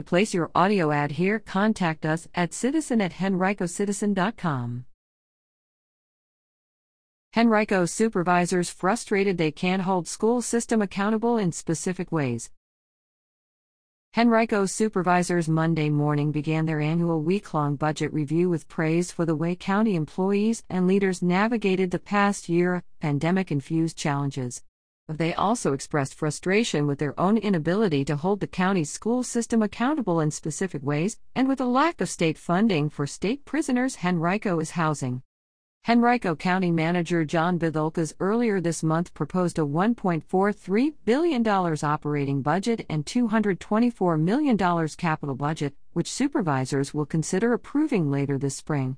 To place your audio ad here, contact us at citizen at henricocitizen.com. Henrico supervisors frustrated they can't hold school system accountable in specific ways. Henrico supervisors Monday morning began their annual week long budget review with praise for the way county employees and leaders navigated the past year pandemic infused challenges. They also expressed frustration with their own inability to hold the county's school system accountable in specific ways and with a lack of state funding for state prisoners Henrico is housing. Henrico County Manager John Vithoulkas earlier this month proposed a $1.43 billion operating budget and $224 million capital budget, which supervisors will consider approving later this spring.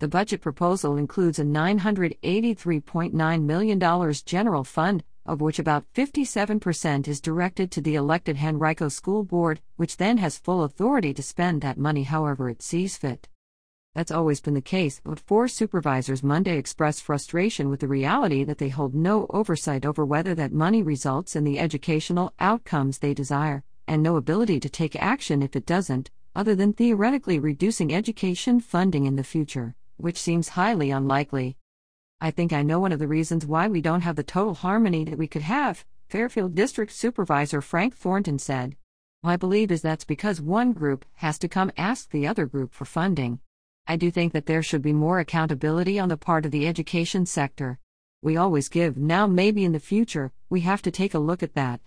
The budget proposal includes a $983.9 million general fund, of which about 57% is directed to the elected Henrico School Board, which then has full authority to spend that money however it sees fit. That's always been the case, but four supervisors Monday expressed frustration with the reality that they hold no oversight over whether that money results in the educational outcomes they desire, and no ability to take action if it doesn't, other than theoretically reducing education funding in the future, which seems highly unlikely. I think I know one of the reasons why we don't have the total harmony that we could have, Fairfield District Supervisor Frank Thornton said. I believe is that's because one group has to come ask the other group for funding. I do think that there should be more accountability on the part of the education sector. We always give, now maybe in the future, we have to take a look at that.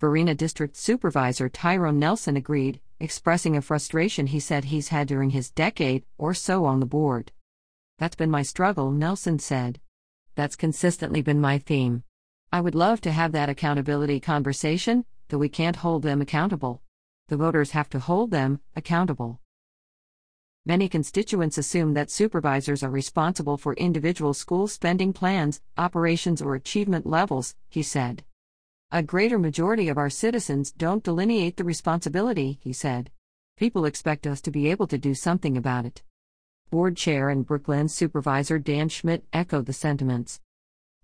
Varina District Supervisor Tyrone Nelson agreed, expressing a frustration he said he's had during his decade or so on the board. That's been my struggle, Nelson said. That's consistently been my theme. I would love to have that accountability conversation, though we can't hold them accountable. The voters have to hold them accountable. Many constituents assume that supervisors are responsible for individual school spending plans, operations, or achievement levels, he said. A greater majority of our citizens don't delineate the responsibility, he said. People expect us to be able to do something about it. Board Chair and Brookland Supervisor Dan Schmidt echoed the sentiments.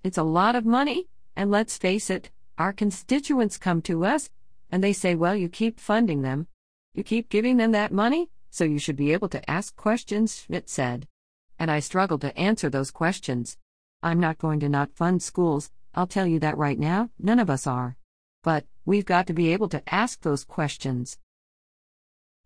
It's a lot of money, and let's face it, our constituents come to us, and they say, well, you keep funding them. You keep giving them that money, so you should be able to ask questions, Schmidt said. And I struggle to answer those questions. I'm not going to not fund schools, I'll tell you that right now, none of us are. But, we've got to be able to ask those questions.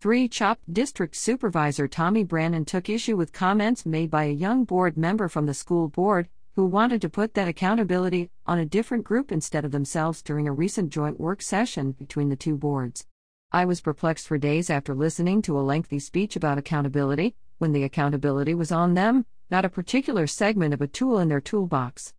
3. Chopt District Supervisor Tommy Brannon took issue with comments made by a young board member from the school board who wanted to put that accountability on a different group instead of themselves during a recent joint work session between the two boards. I was perplexed for days after listening to a lengthy speech about accountability, when the accountability was on them, not a particular segment of a tool in their toolbox.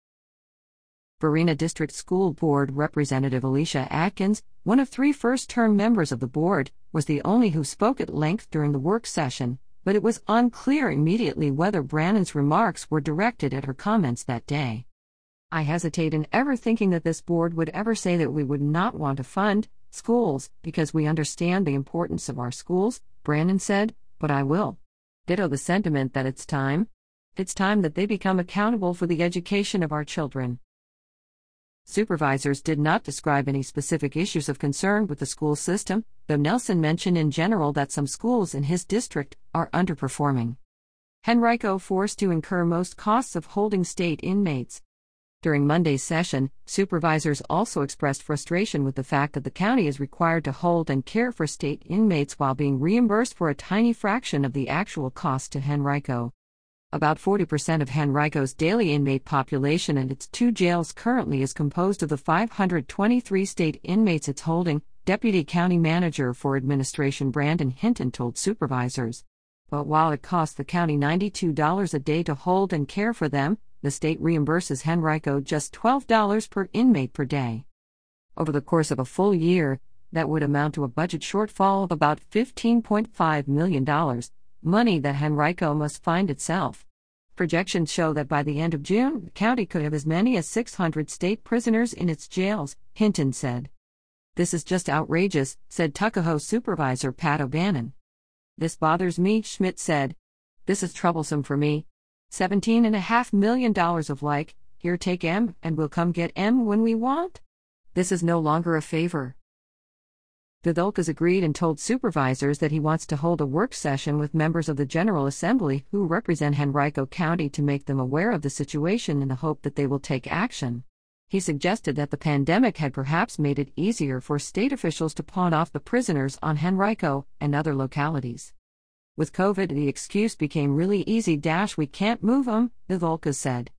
Varina District School Board Representative Alicia Atkins, one of three first term members of the board, was the only who spoke at length during the work session, but it was unclear immediately whether Brannon's remarks were directed at her comments that day. I hesitate in ever thinking that this board would ever say that we would not want to fund, schools, because we understand the importance of our schools, Brannon said, but I will. Ditto the sentiment that it's time. It's time that they become accountable for the education of our children. Supervisors did not describe any specific issues of concern with the school system, though Nelson mentioned in general that some schools in his district are underperforming. Henrico forced to incur most costs of holding state inmates, during Monday's session, supervisors also expressed frustration with the fact that the county is required to hold and care for state inmates while being reimbursed for a tiny fraction of the actual cost to Henrico. About 40% of Henrico's daily inmate population and its two jails currently is composed of the 523 state inmates it's holding, Deputy County Manager for Administration Brandon Hinton told supervisors. But while it costs the county $92 a day to hold and care for them, the state reimburses Henrico just $12 per inmate per day. Over the course of a full year, that would amount to a budget shortfall of about $15.5 million, money that Henrico must find itself. Projections show that by the end of June, the county could have as many as 600 state prisoners in its jails, Hinton said. This is just outrageous, said Tuckahoe Supervisor Pat O'Bannon. This bothers me, Schmidt said. This is troublesome for me, $17.5 million of like, here take M and we'll come get M when we want? This is no longer a favor. Vithoulkas agreed and told supervisors that he wants to hold a work session with members of the General Assembly who represent Henrico County to make them aware of the situation in the hope that they will take action. He suggested that the pandemic had perhaps made it easier for state officials to pawn off the prisoners on Henrico and other localities. With COVID, the excuse became really easy dash we can't move them, Vithoulkas said.